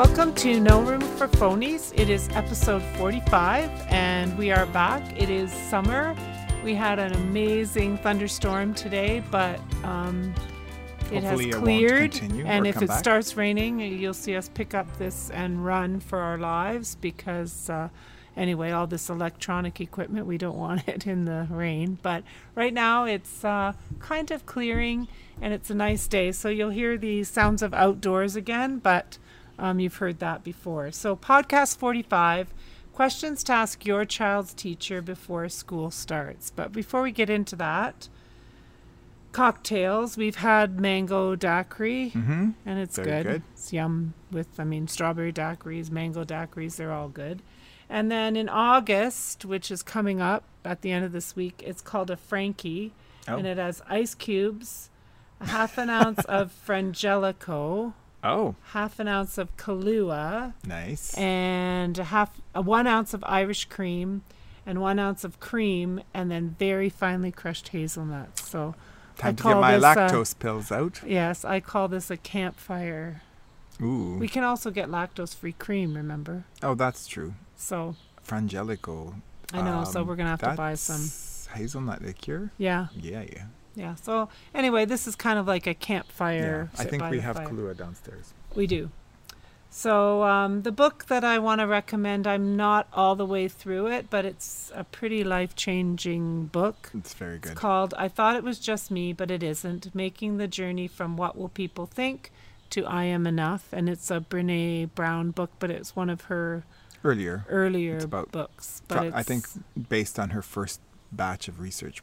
Welcome to No Room for Phonies. It is episode 45, and we are back. It is summer. We had an amazing thunderstorm today, but um, it Hopefully has cleared. continue and if it back. starts raining, you'll see us pick up this and run for our lives because, uh, anyway, all this electronic equipment, we don't want it in the rain. But right now, it's uh, kind of clearing and it's a nice day. So you'll hear the sounds of outdoors again, but um, you've heard that before. So, podcast 45 questions to ask your child's teacher before school starts. But before we get into that, cocktails. We've had mango daiquiri, Mm-hmm. and it's good. good. It's yum with, I mean, strawberry daiquiris, mango daiquiris, they're all good. And then in August, which is coming up at the end of this week, it's called a Frankie, Oh. and it has ice cubes, a half an ounce of Frangelico, Oh, half an ounce of Kahlua, nice. and a half a one ounce of Irish cream, and one ounce of cream, and then very finely crushed hazelnuts. So Time to call get my this, uh, lactose pills out. yes, I call this a campfire. Ooh. We can also get lactose-free cream. Remember? oh, that's true. So Frangelico. I know. so um, we're gonna have to buy some. Hazelnut liqueur. Yeah, Yeah, yeah. Yeah. So anyway, this is kind of like a campfire. Yeah. I think we have fire. Kahlua downstairs. We do. So um, the book that I want to recommend, I'm not all the way through it, but it's a pretty life-changing book. It's very good. It's called I Thought It Was Just Me, but It Isn't Making the Journey from What Will People Think to I Am Enough. And it's a Brene Brown book, but it's one of her Earlier, earlier books. But I think based on her first batch of research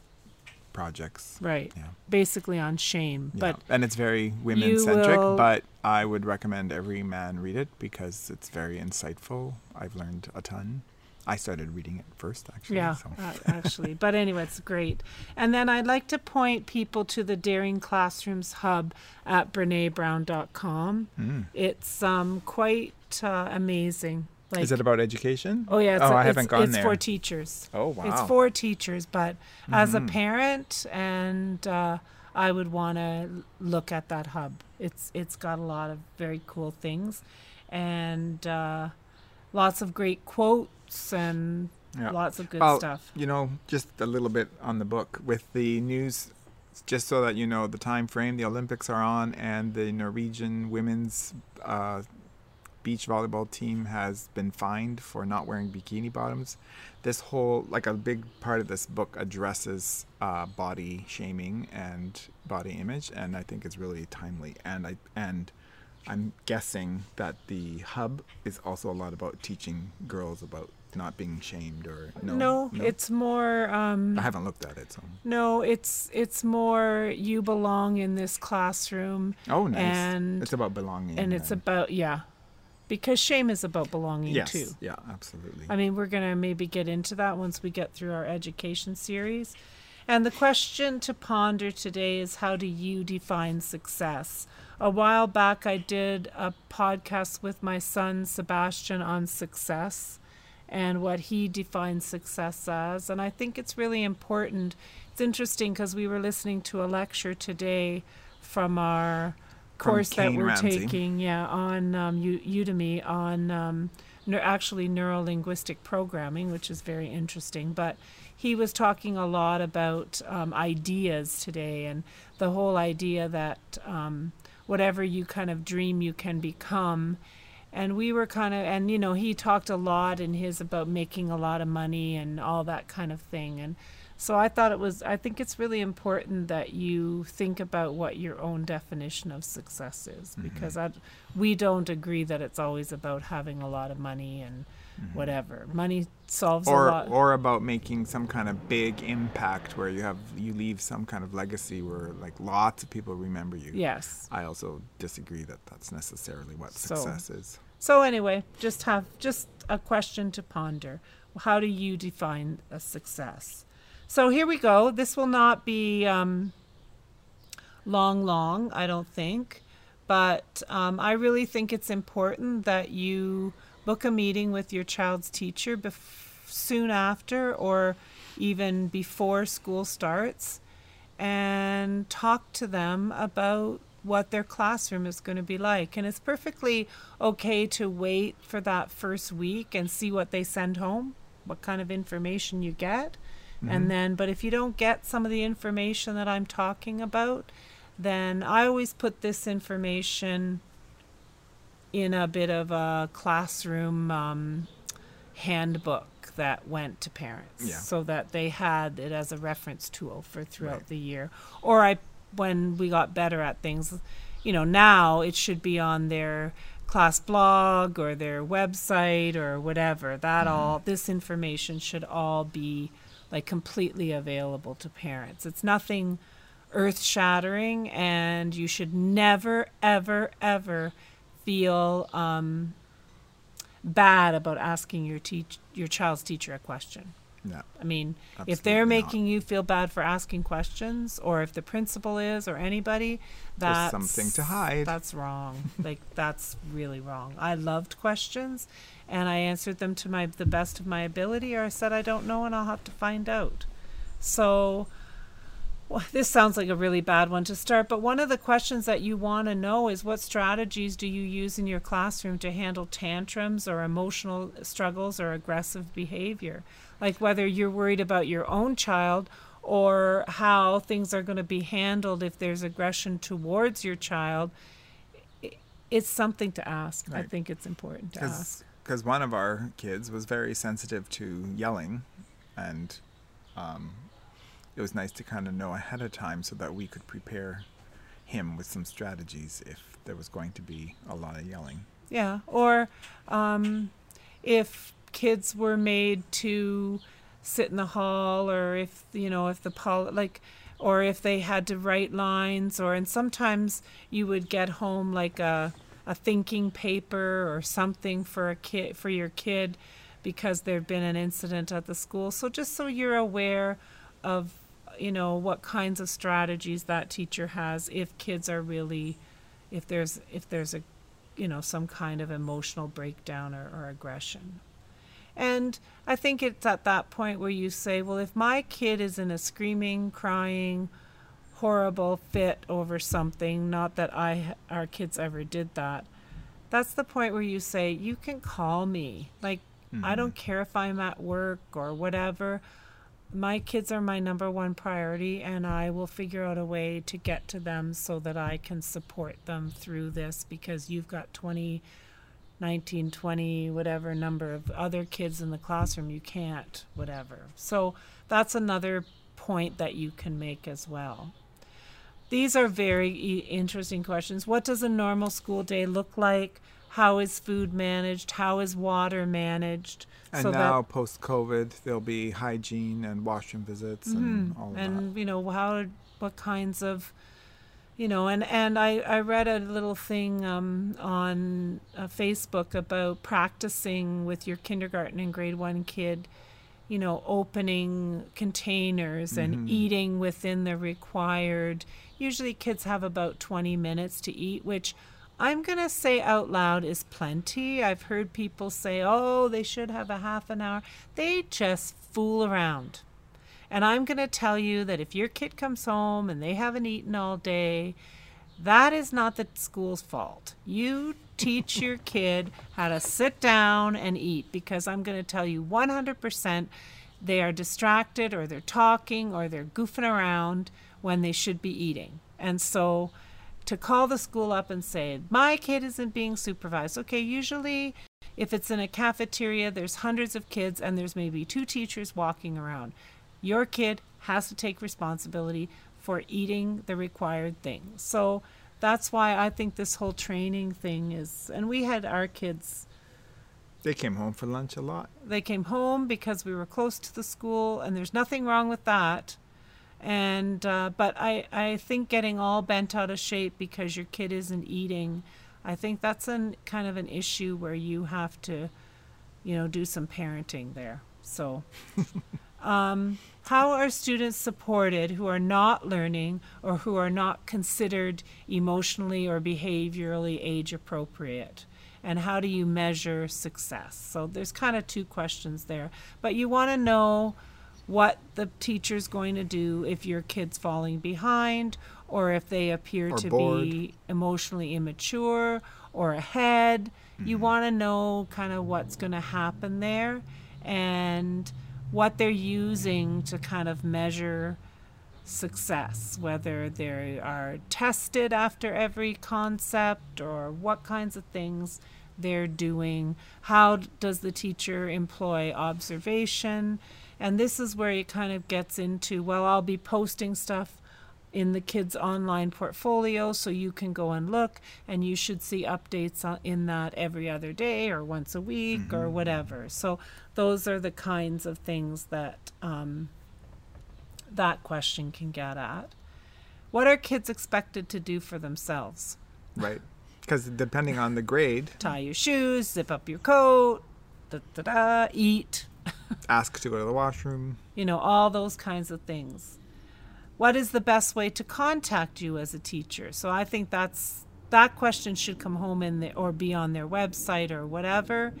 projects. Right. Yeah. Basically on shame. Yeah. But and it's very women centric, will- but I would recommend every man read it because it's very insightful. I've learned a ton. I started reading it first, actually. yeah, so. uh, actually. But anyway, it's great. And then I'd like to point people to the Daring Classrooms Hub at BreneBrown.com. Mm. It's um, quite uh, amazing. Like, Is it about education? Oh yeah, it's, Oh, a- I it's, haven't gone it's there. for teachers. Oh, wow. It's for teachers, but as a Mhm. parent, and uh, I would want to look at that hub. It's it's got a lot of very cool things, and uh, lots of great quotes and Yeah. lots of good Well, stuff. You know, just a little bit on the book with the news, just so that you know the time frame. The Olympics are on, and the Norwegian women's uh, beach volleyball team has been fined for not wearing bikini bottoms. This whole, like a big part of this book, addresses uh, body shaming and body image, and I think it's really timely. And I and I'm guessing that the hub is also a lot about teaching girls about not being shamed or no. No, it's more. Um, I haven't looked at it, so. no, it's it's more. You belong in this classroom, Oh, nice. And- it's about belonging. and it's and- about yeah, because shame is about belonging yes, too. yeah, absolutely. I mean, we're going to maybe get into that once we get through our education series. And the question to ponder today is how do you define success? A while back, I did a podcast with my son Sebastian on success and what he defines success as. And I think it's really important. It's interesting because we were listening to a lecture today from our Course that we're Ramsey. taking, yeah, on um, U- Udemy on um, neur- actually neuro linguistic programming, which is very interesting. But he was talking a lot about um, ideas today and the whole idea that um, whatever you kind of dream, you can become. And we were kind of, and you know, he talked a lot in his about making a lot of money and all that kind of thing. And so I thought it was, I think it's really important that you think about what your own definition of success is mm-hmm. because I, we don't agree that it's always about having a lot of money and mm-hmm. whatever. Money solves a or lot. or about making some kind of big impact where you have you leave some kind of legacy where like lots of people remember you. yes. I also disagree that that's necessarily what So- success is. So anyway, just have just a question to ponder. How do you define a success? So here we go. This will not be um, long, long, I don't think, but um, I really think it's important that you book a meeting with your child's teacher bef- soon after or even before school starts and talk to them about what their classroom is going to be like. And it's perfectly okay to wait for that first week and see what they send home, what kind of information you get. Mm-hmm. And then, but if you don't get some of the information that I'm talking about, then I always put this information in a bit of a classroom um, handbook that went to parents yeah. so that they had it as a reference tool for throughout right. the year. Or I when we got better at things, you know, now it should be on their class blog or their website or whatever. That mm-hmm. all this information should all be like completely available to parents. It's nothing earth shattering and you should never ever ever feel um, bad about asking your teach your child's teacher a question. No. I mean, if they're making not. you feel bad for asking questions, or if the principal is, or anybody, that's There's something to hide. That's wrong. like that's really wrong. I loved questions, and I answered them to my the best of my ability, or I said I don't know, and I'll have to find out. So, well, this sounds like a really bad one to start, but one of the questions that you want to know is what strategies do you use in your classroom to handle tantrums or emotional struggles or aggressive behavior? Like whether you're worried about your own child or how things are going to be handled if there's aggression towards your child. It's something to ask. Right. I think it's important to ask. Because one of our kids was very sensitive to yelling and um, it was nice to kind of know ahead of time so that we could prepare him with some strategies if there was going to be a lot of yelling. Yeah, or um, if kids were made to sit in the hall, or if you know if the pol like, or if they had to write lines, or and sometimes you would get home like a a thinking paper or something for a kid for your kid because there'd been an incident at the school. So just so you're aware of you know what kinds of strategies that teacher has if kids are really if there's if there's a you know some kind of emotional breakdown or, or aggression and i think it's at that point where you say well if my kid is in a screaming crying horrible fit over something not that i our kids ever did that that's the point where you say you can call me like mm-hmm. i don't care if i'm at work or whatever my kids are my number one priority, and I will figure out a way to get to them so that I can support them through this because you've got 20, 19, 20, whatever number of other kids in the classroom. You can't, whatever. So that's another point that you can make as well. These are very interesting questions. What does a normal school day look like? How is food managed? How is water managed? And so now, post COVID, there'll be hygiene and washroom visits mm-hmm. and all of and, that. you know, how, what kinds of, you know, and, and I, I read a little thing um, on uh, Facebook about practicing with your kindergarten and grade one kid, you know, opening containers mm-hmm. and eating within the required. Usually, kids have about 20 minutes to eat, which I'm going to say out loud is plenty. I've heard people say, oh, they should have a half an hour. They just fool around. And I'm going to tell you that if your kid comes home and they haven't eaten all day, that is not the school's fault. You teach your kid how to sit down and eat because I'm going to tell you 100% they are distracted or they're talking or they're goofing around when they should be eating. And so, to call the school up and say, my kid isn't being supervised. Okay, usually if it's in a cafeteria, there's hundreds of kids and there's maybe two teachers walking around. Your kid has to take responsibility for eating the required thing. So that's why I think this whole training thing is, and we had our kids. They came home for lunch a lot. They came home because we were close to the school, and there's nothing wrong with that and uh, but I I think getting all bent out of shape because your kid isn't eating, I think that's an kind of an issue where you have to, you know, do some parenting there. So. Um, how are students supported who are not learning or who are not considered emotionally or behaviorally age appropriate? And how do you measure success? So there's kind of two questions there. But you want to know what the teacher's going to do if your kid's falling behind or if they appear Or to bored. be emotionally immature or ahead. You Mm-hmm. want to know kind of what's going to happen there and what they're using to kind of measure success, whether they are tested after every concept or what kinds of things they're doing. How does the teacher employ observation? And this is where it kind of gets into well, I'll be posting stuff in the kids' online portfolio so you can go and look and you should see updates on, in that every other day or once a week or whatever. So those are the kinds of things that um, that question can get at. What are kids expected to do for themselves? Right. Because depending on the grade, Tie your shoes, zip up your coat, da, da, da, eat, ask to go to the washroom. you know, all those kinds of things. What is the best way to contact you as a teacher? So I think that's that question should come home in the, or be on their website or whatever.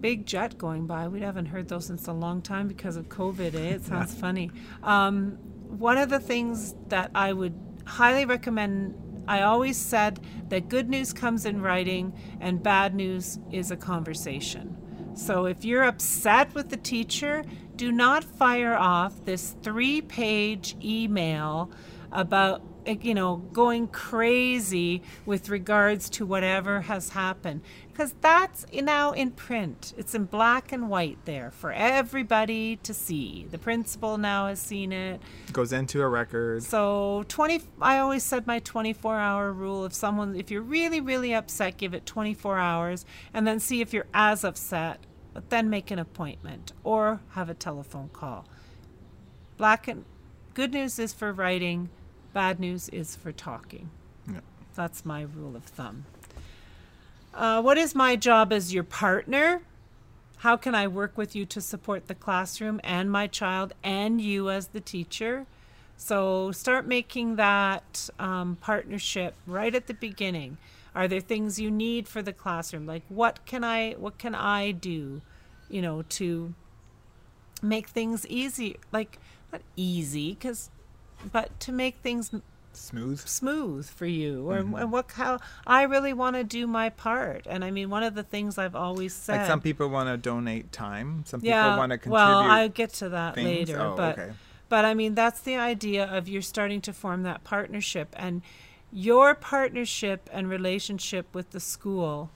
Big jet going by. We haven't heard those since a long time because of COVID. Eh? It sounds funny. Um, one of the things that I would highly recommend. I always said that good news comes in writing and bad news is a conversation. So if you're upset with the teacher, do not fire off this three page email about Eh, you know going crazy with regards to whatever has happened because that's now in print it's in black and white there for everybody to see the principal now has seen it Goes into a record. so 20 I always said my 24 hour rule if someone if you're really really upset give it 24 hours and then see if you're as upset but then make an appointment or have a telephone call. Black and good news is for writing, bad news is for talking. Yeah. That's my rule of thumb. Uh, what is my job as your partner? How can I work with you to support the classroom and my child and you as the teacher? So start making that um, partnership right at the beginning. Are there things you need for the classroom? Like what can I what can I do, you know, to make things easy? Like not easy, because, but to make things Smooth. smooth for you or Mm-hmm. and what how I really want to do my part and I mean one of the things I've always said Like some people want to donate time. Some yeah people want to contribute. well I'll get to that things. later Oh, but okay. but I mean that's the idea of you're starting to form that partnership and your partnership and relationship with the school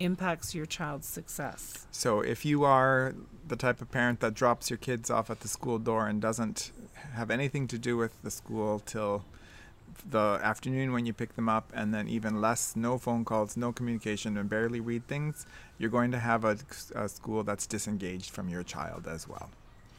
impacts your child's success So if you are the type of parent that drops your kids off at the school door and doesn't have anything to do with the school till the afternoon when you pick them up and then even less no phone calls no communication and barely read things you're going to have a, a school that's disengaged from your child as well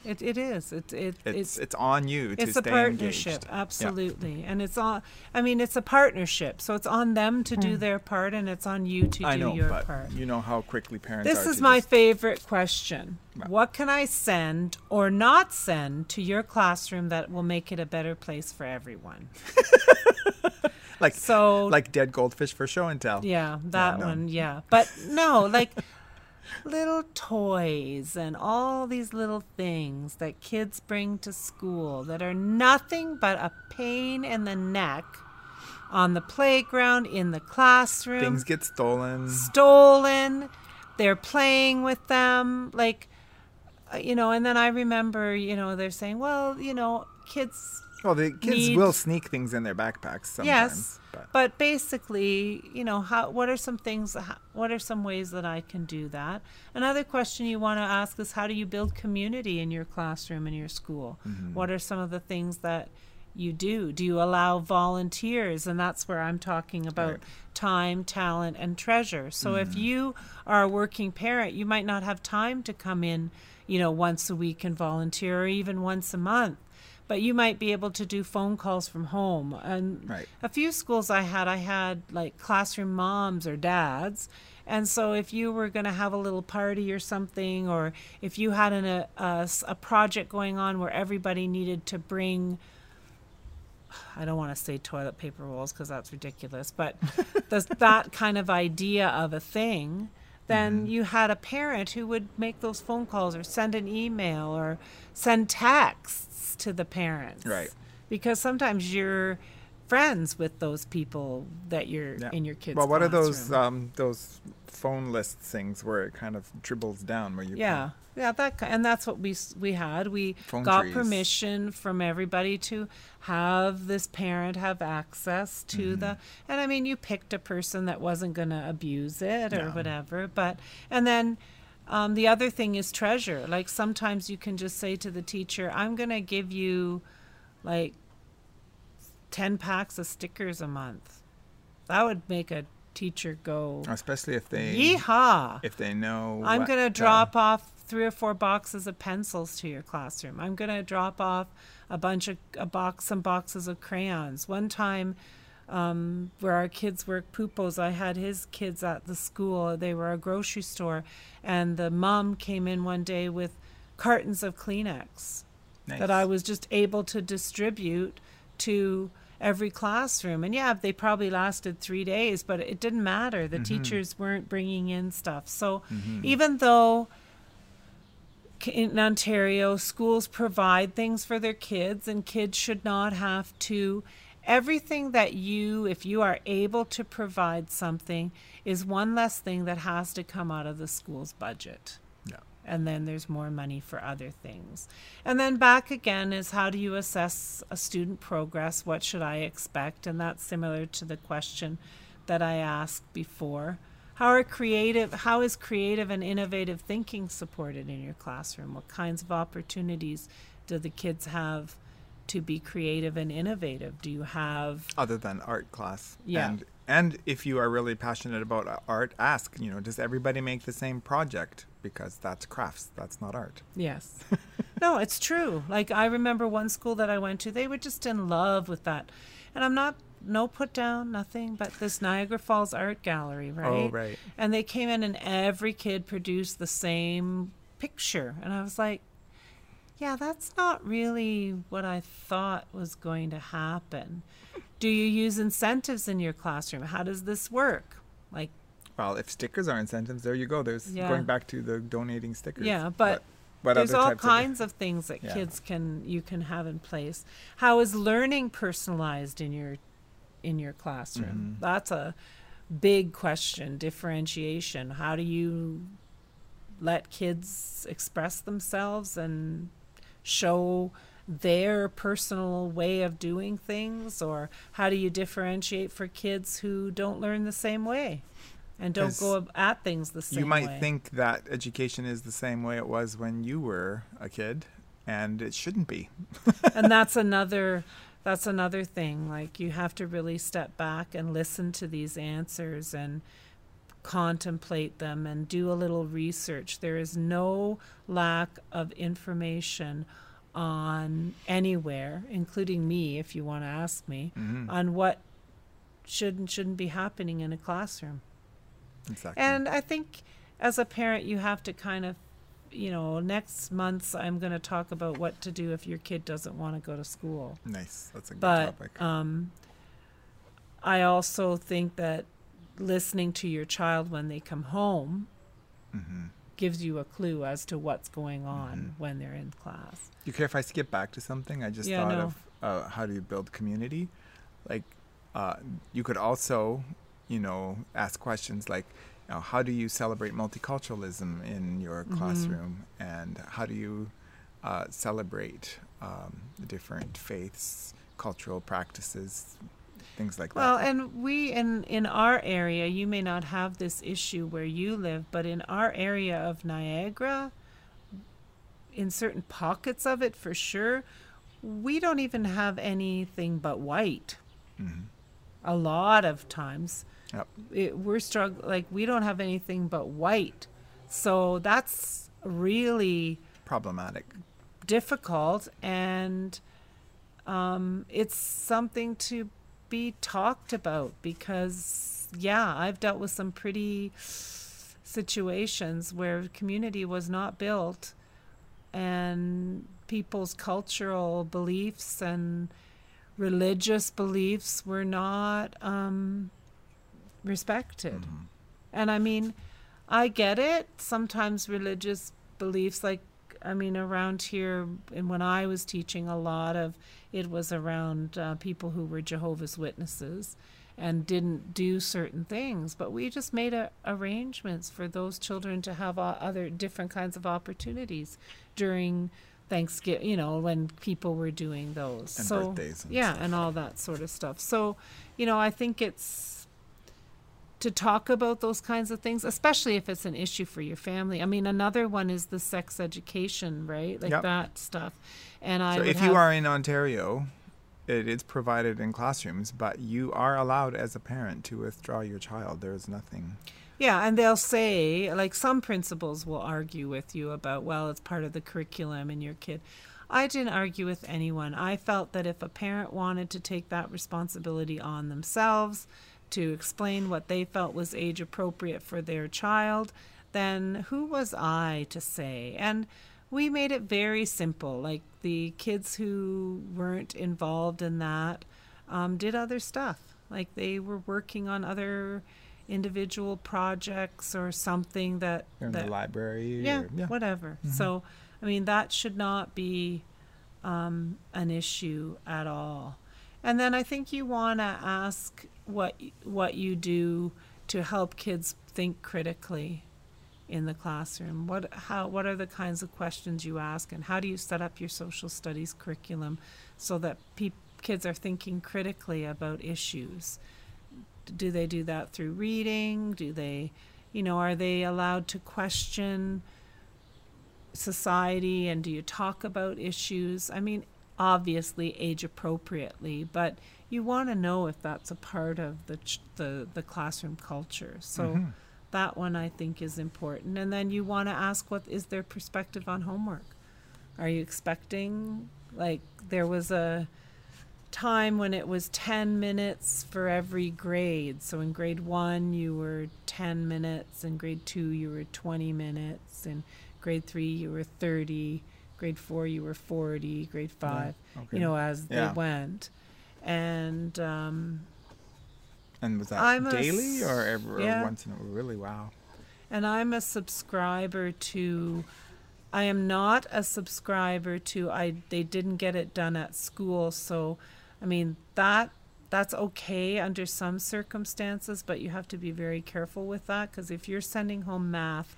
it, it is. It, it it's it's it's, on you to it's a stay partnership engaged absolutely. And it's on i mean it's a partnership. So it's on them to Hmm. do their part and it's on you to I do know, your but part. you know how quickly parents this are is to my just- favorite question. Right. what can i send or not send to your classroom that will make it a better place for everyone? Like so like dead goldfish for show and tell. yeah that no. one yeah. But no like little toys and all these little things that kids bring to school that are nothing but a pain in the neck on the playground in the classroom. Things get stolen. stolen. They're playing with them. Like you know and then i remember you know they're saying well you know kids Well, the kids need- will sneak things in their backpacks sometimes. yes but but basically you know how what are some things what are some ways that i can do that another question you want to ask is how do you build community in your classroom in your school Mm-hmm. what are some of the things that you do do you allow volunteers and that's where i'm talking about Right. time talent and treasure so if Mm-hmm. you are a working parent you might not have time to come in you know once a week and volunteer or even once a month but you might be able to do phone calls from home and Right. a few schools I had, I had like classroom moms or dads. And so if you were going to have a little party or something, or if you had an, a, a a project going on where everybody needed to bring, I don't want to say toilet paper rolls because that's ridiculous, but that kind of idea of a thing, then you had a parent who would make those phone calls or send an email or send texts to the parents Right. because sometimes you're friends with those people that you're Yeah. in your kids. well, what are those um, those phone list things where it kind of dribbles down where you yeah, yeah, that and that's what we we had. We Phone got trees. permission from everybody to have this parent have access to Mm-hmm. the. And I mean, you picked a person that wasn't going to abuse it or Yeah. whatever. But and then. Um, the other thing is treasure. Like sometimes you can just say to the teacher, "I'm going to give you, like, ten packs of stickers a month." That would make a teacher go, especially if they "Yeehaw!" if they know I'm going to drop off three or four boxes of pencils to your classroom. I'm going to drop off a bunch of a box, some boxes of crayons. One time, um, where our kids work pupos, I had his kids at the school. They were a grocery store, and the mom came in one day with cartons of Kleenex nice. that I was just able to distribute to every classroom. And yeah, they probably lasted three days, but it didn't matter. The teachers weren't bringing in stuff. So even though in Ontario, schools provide things for their kids, and kids should not have to. Everything that you, if you are able to provide something, is one less thing that has to come out of the school's budget yeah. and then there's more money for other things. And then back again is how do you assess a student progress? What should I expect? And that's similar to the question that I asked before. How are creative how is creative and innovative thinking supported in your classroom? What kinds of opportunities do the kids have to be creative and innovative? Do you have other than art class. Yeah. And and if you are really passionate about art, ask, you know, does everybody make the same project? Because that's crafts, that's not art. Yes. no, it's true. Like I remember one school that I went to, they were just in love with that. And I'm not no put down, nothing, but this Niagara Falls Art Gallery, oh, right? Oh, right. And they came in and every kid produced the same picture. And I was like, yeah, that's not really what I thought was going to happen. Do you use incentives in your classroom? How does this work? Like Well, if stickers are incentives, there you go. There's Yeah. going back to the donating stickers. Yeah, but what there's other all kinds of, things that Yeah. kids can you can have in place. How is learning personalized in your in your classroom? Mhm. That's a big question. Differentiation. How do you let kids express themselves and show their personal way of doing things or how do you differentiate for kids who don't learn the same way and don't go at things the same way You might way? think that education is the same way it was when you were a kid, and it shouldn't be. and that's another that's another thing like you have to really step back and listen to these answers and contemplate them and do a little research there is no lack of information on anywhere including me if you want to ask me Mhm. on what should and shouldn't be happening in a classroom Exactly. and I think as a parent, you have to kind of, you know, next month I'm going to talk about what to do if your kid doesn't want to go to school. nice. That's a good But topic. um, I also think that listening to your child when they come home hmm gives you a clue as to what's going on Mhm. when they're in class. You care if I skip back to something? I just Yeah, thought no. of uh, how do you build community. Like, uh, you could also, you know, ask questions like, know, how do you celebrate multiculturalism in your Mhm. classroom, and how do you uh, celebrate um, the different faiths, cultural practices, things like Well, that. Well, and we in in our area, you may not have this issue where you live, but in our area of Niagara, in certain pockets of it for sure, we don't even have anything but white. Mhm. A lot of times, Yep. it, we're struggling like we don't have anything but white. So that's really Problematic. difficult and um, it's something to be talked about because yeah i've dealt with some pretty situations where community was not built and people's cultural beliefs and religious beliefs were not um, respected Mhm. and I mean, I get it. Sometimes religious beliefs, like I mean, around here, and when I was teaching, a lot of it was around uh, people who were Jehovah's Witnesses and didn't do certain things. But we just made a, arrangements for those children to have uh, other different kinds of opportunities during Thanksgiving, you know, when people were doing those. And so, birthdays and yeah, stuff. and all that sort of stuff. So, you know, I think it's to talk about those kinds of things, especially if it's an issue for your family. I mean, another one is the sex education, right? Like Yep. that stuff. And I So if have, you are in Ontario, it is provided in classrooms, but you are allowed as a parent to withdraw your child. There is nothing. Yeah, and they'll say, like some principals will argue with you about, well, it's part of the curriculum and your kid. I didn't argue with anyone. I felt that if a parent wanted to take that responsibility on themselves to explain what they felt was age appropriate for their child, then who was I to say? And we made it very simple. Like the kids who weren't involved in that um, did other stuff. Like they were working on other individual projects or something that, in that the library. yeah, or- yeah. whatever. Mhm. So, I mean, that should not be um, an issue at all. And then I think you want to ask what what you do to help kids think critically in the classroom. What how what are the kinds of questions you ask, and how do you set up your social studies curriculum so that peop kids are thinking critically about issues? Do they do that through reading? Do they, you know, are they allowed to question society and do you talk about issues? I mean, obviously age appropriately, but you want to know if that's a part of the ch- the the classroom culture. So Mhm. that one I think is important. And then you want to ask what is their perspective on homework? Are you expecting like there was a time when it was 10 minutes for every grade. So in grade 1 you were 10 minutes, in grade 2 you were 20 minutes, in grade 3 you were 30, grade 4 you were 40, grade 5, Okay. you know as Yeah. they went. And um and was that I'm a daily or s- every yeah. once in a really wow? And I'm a subscriber to I am not a subscriber to I they didn't get it done at school, so I mean that that's okay under some circumstances, but you have to be very careful with that because if you're sending home math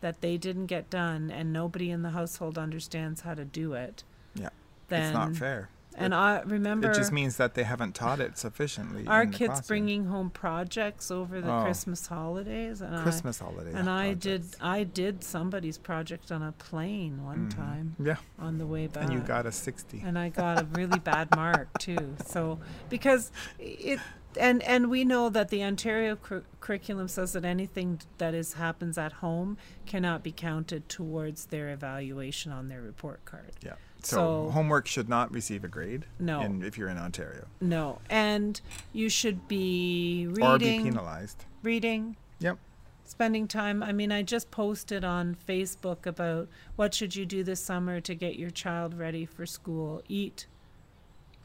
that they didn't get done and nobody in the household understands how to do it, Yeah. then it's not fair. And I remember It just means that they haven't taught it sufficiently. our kids classroom. bringing home projects over the Oh. Christmas holidays, and I Christmas holiday. and I did. I did somebody's project on a plane one Mhm. time Yeah, on the way back. and you got a sixty. and I got a really bad mark too. So because it and and we know that the Ontario cur- curriculum says that anything that is happens at home cannot be counted towards their evaluation on their report card. Yeah. So, So- homework should not receive a grade. No. In, if you're in Ontario, No, and you should be reading or be penalized. reading Yep. spending time i mean i just posted on facebook about what should you do this summer to get your child ready for school eat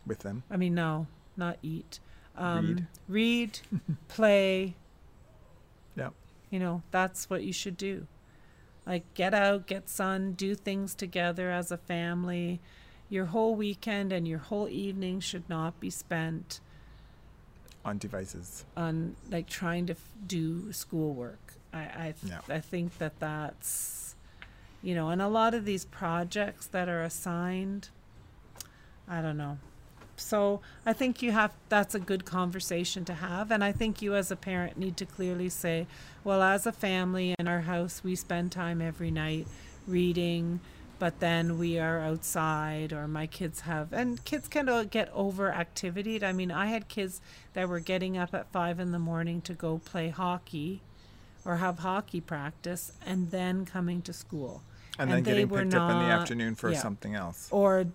With them. i mean no not eat um, Read. read play Yep. you know that's what you should do like get out get sun do things together as a family your whole weekend and your whole evening should not be spent On devices. on like trying to f- do schoolwork. I I, th- Yeah. I think that that's you know, and a lot of these projects that are assigned, I don't know. So I think you have that's a good conversation to have, and I think you as a parent need to clearly say, well, as a family in our house, we spend time every night reading. But then we are outside, or my kids have, and kids can get over activityed. I mean, I had kids that were getting up at five in the morning to go play hockey or have hockey practice and then coming to school And, And then getting picked up in the afternoon for yeah. something else. or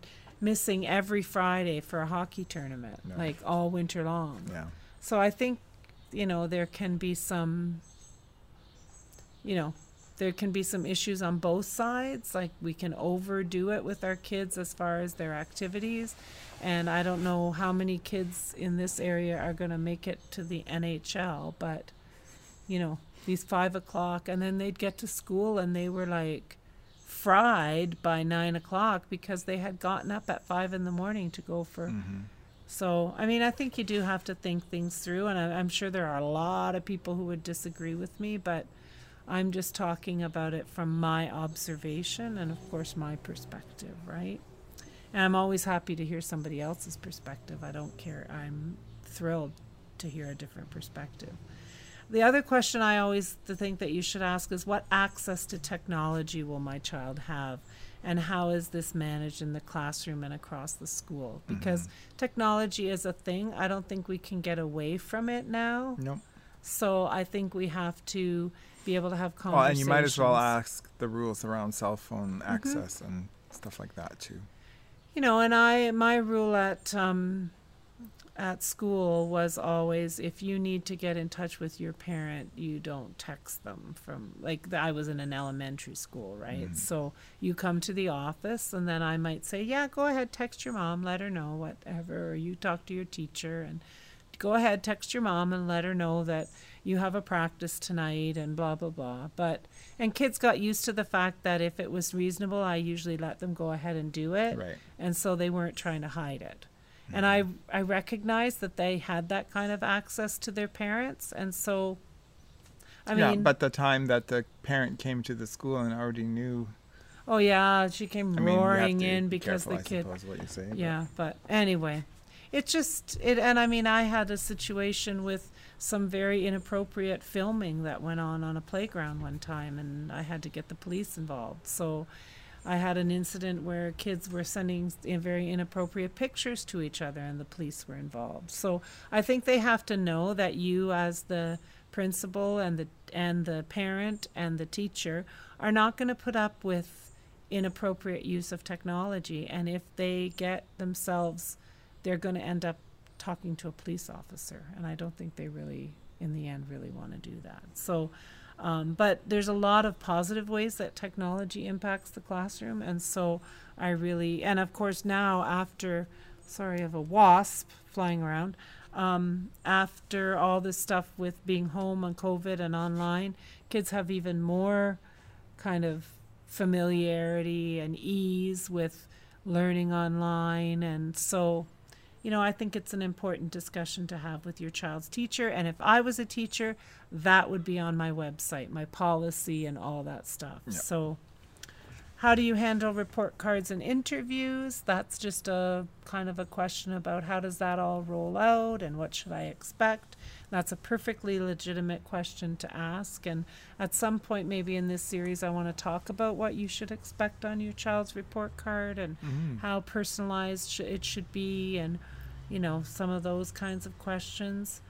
missing every Friday for a hockey tournament, No. like all winter long. Yeah. So I think, you know, there can be some, you know, there can be some issues on both sides. Like we can overdo it with our kids as far as their activities. And I don't know how many kids in this area are going to make it to the NHL, but, you know, these five o'clock, and then they'd get to school and they were like fried by nine o'clock because they had gotten up at five in the morning to go for. Mm-hmm. So, I mean, I think you do have to think things through, and I, I'm sure there are a lot of people who would disagree with me, but I'm just talking about it from my observation and, of course, my perspective, right? And I'm always happy to hear somebody else's perspective. I don't care. I'm thrilled to hear a different perspective. The other question I always think that you should ask is what access to technology will my child have? And how is this managed in the classroom and across the school? Because Mm-hmm. technology is a thing. I don't think we can get away from it now. Nope. So I think we have to be able to have conversations. Well, and you might as well ask the rules around cell phone access and stuff like that too. you know and i my rule at um at school was always if you need to get in touch with your parent you don't text them from like i was in an elementary school right Mhm. so you come to the office and then i might say yeah go ahead text your mom let her know whatever or you talk to your teacher and go ahead text your mom and let her know that you have a practice tonight and blah blah blah but and kids got used to the fact that if it was reasonable i usually let them go ahead and do it Right. and so they weren't trying to hide it. And I I recognized that they had that kind of access to their parents, and so I yeah, mean, but the time that the parent came to the school and already knew, oh yeah, she came I mean, roaring to be in because careful, the I kid. suppose, what you say. but- Yeah, but anyway, it just it and I mean I had a situation with some very inappropriate filming that went on on a playground one time and I had to get the police involved. So I had an incident where kids were sending very inappropriate pictures to each other and the police were involved. So I think they have to know that you as the principal and the and the parent and the teacher are not going to put up with inappropriate use of technology. And if they get themselves they're going to end up talking to a police officer. And i don't think they really in the end really want to do that. So um, but there's a lot of positive ways that technology impacts the classroom and so i really and of course now after sorry I have a wasp flying around um, after all this stuff with being home on covid and online kids have even more kind of familiarity and ease with learning online and so you know i think it's an important discussion to have with your child's teacher and if i was a teacher that would be on my website my policy and all that stuff. So how do you handle report cards and interviews? That's just a kind of a question about how does that all roll out and what should i expect? That's a perfectly legitimate question to ask and at some point maybe in this series i want to talk about what you should expect on your child's report card and Mhm. how personalized sh- it should be and you know some of those kinds of questions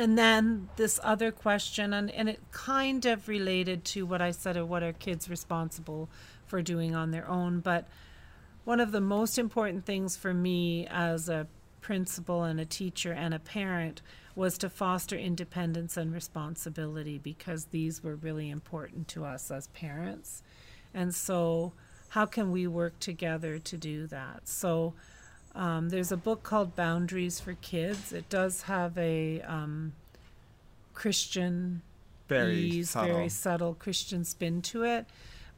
and then this other question and, and it kind of related to what i said of what are kids responsible for doing on their own but one of the most important things for me as a principal and a teacher and a parent was to foster independence and responsibility because these were really important to us as parents. And so, how can we work together to do that? So, um, there's a book called Boundaries for Kids. It does have a um, Christian Very ease, subtle. very subtle Christian spin to it.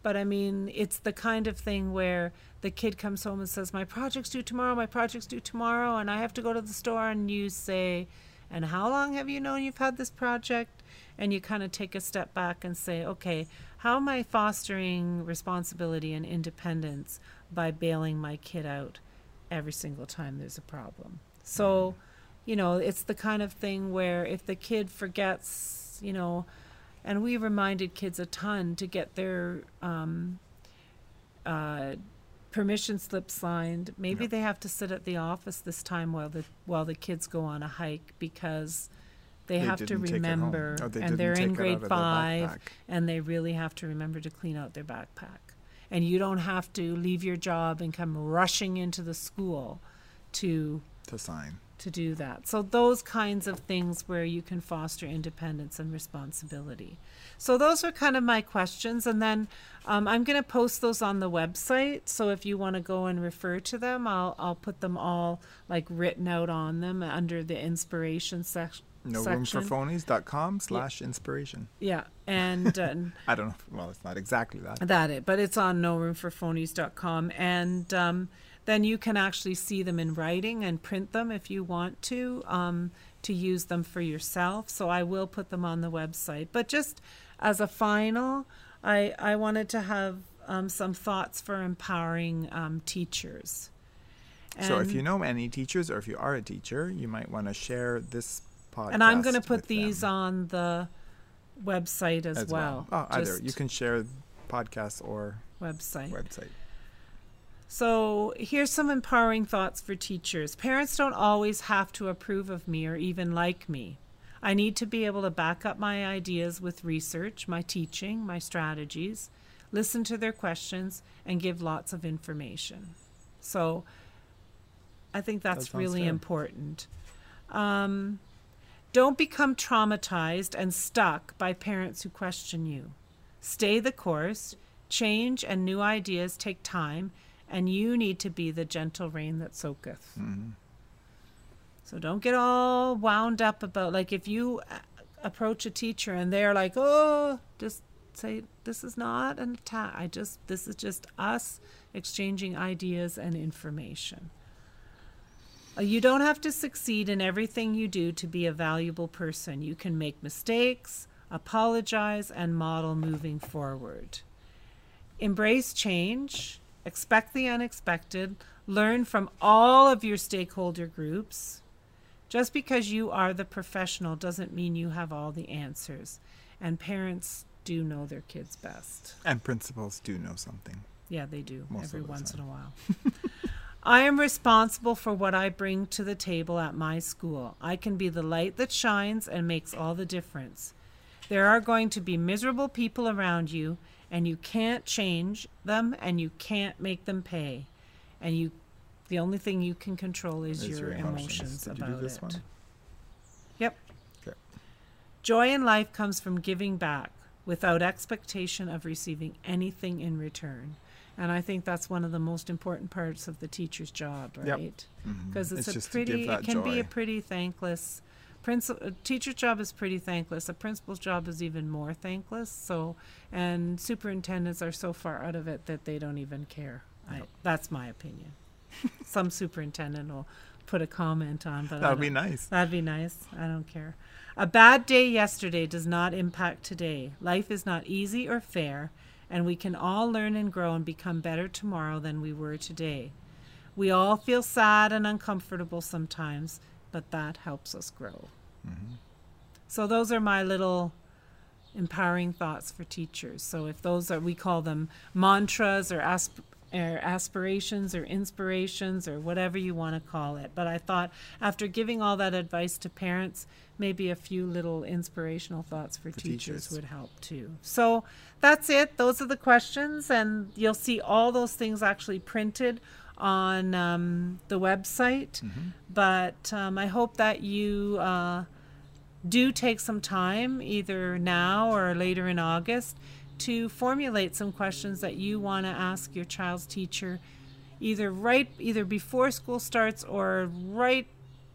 But I mean, it's the kind of thing where the kid comes home and says, My project's due tomorrow, my project's due tomorrow, and I have to go to the store. And you say, And how long have you known you've had this project? And you kind of take a step back and say, Okay, how am I fostering responsibility and independence by bailing my kid out every single time there's a problem? So, you know, it's the kind of thing where if the kid forgets, you know, and we reminded kids a ton to get their um, uh, permission slip signed. Maybe Yep. they have to sit at the office this time while the while the kids go on a hike because they, They have to didn't take it home. remember, Oh, they and they're in grade five, and they really have to remember to clean out their backpack. And you don't have to leave your job and come rushing into the school to to sign. to do that. So those kinds of things where you can foster independence and responsibility. So those are kind of my questions, and then um, I'm going to post those on the website. So if you want to go and refer to them, I'll I'll put them all like written out on them under the inspiration section. No room for phonies.com slash inspiration. Yeah. And uh, I don't know. Well, it's not exactly that. That it, but it's on no room for phonies.com. And um, then you can actually see them in writing and print them if you want to, um, to use them for yourself. So I will put them on the website. But just as a final, I, I wanted to have um, some thoughts for empowering um, teachers. And so if you know any teachers or if you are a teacher, you might want to share this podcast. And I'm going to put these them. on the website as, as well. well. Oh, either you can share podcast or website. Website. So here's some empowering thoughts for teachers. Parents don't always have to approve of me or even like me. I need to be able to back up my ideas with research, my teaching, my strategies, listen to their questions, and give lots of information. So I think that's that really fair. important. Um, don't become traumatized and stuck by parents who question you. Stay the course. Change and new ideas take time, and you need to be the gentle rain that soaketh. Mm-hmm. So don't get all wound up about like if you approach a teacher and they're like, "Oh, just say this is not an attack. I just this is just us exchanging ideas and information." You don't have to succeed in everything you do to be a valuable person. You can make mistakes, apologize, and model moving forward. Embrace change, expect the unexpected, learn from all of your stakeholder groups, just because you are the professional doesn't mean you have all the answers. And parents do know their kids best. And principals do know something. Yeah, they do Most every once time. in a while. I am responsible for what I bring to the table at my school. I can be the light that shines and makes all the difference. There are going to be miserable people around you, and you can't change them and you can't make them pay. And you the only thing you can control is, is your, your, emotions, emotions about it. One? Yep. Okay. Joy in life comes from giving back without expectation of receiving anything in return. And I think that's one of the most important parts of the teacher's job, right? Because yep. mm-hmm. it's, it's, a pretty, it can joy. be a pretty thankless. Principal, a teacher's job is pretty thankless. A principal's job is even more thankless. So, and superintendents are so far out of it that they don't even care. Yep. I, that's my opinion some superintendent will put a comment on. But that would be nice. That'd be nice. I don't care. A bad day yesterday does not impact today. Life is not easy or fair, and we can all learn and grow and become better tomorrow than we were today. We all feel sad and uncomfortable sometimes, but that helps us grow. Mm-hmm. So, those are my little empowering thoughts for teachers. So, if those are, we call them mantras or asp- or aspirations or inspirations or whatever you want to call it. But I thought after giving all that advice to parents, maybe a few little inspirational thoughts for, for teachers, teachers would help too. So that's it. Those are the questions, and you'll see all those things actually printed on um, the website. Mm-hmm. But um, I hope that you. Uh, do take some time, either now or later in August, to formulate some questions that you want to ask your child's teacher either right either before school starts or right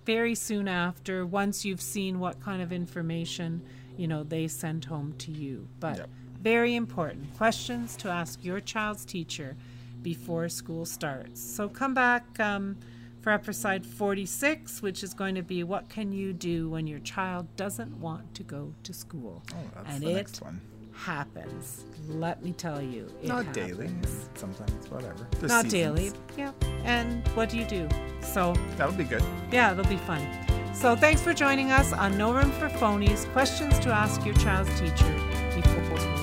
very soon after once you've seen what kind of information you know they send home to you but yep. Very important questions to ask your child's teacher before school starts so come back um, for episode 46 which is going to be what can you do when your child doesn't want to go to school oh, that's and the it next one happens. Let me tell you. Not happens. daily. Sometimes, whatever. There's Not seasons. daily. Yeah. And what do you do? So that would be good. Yeah, it'll be fun. So thanks for joining us on No Room for Phonies Questions to Ask Your Child's Teacher before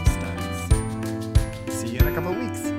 in a couple of weeks.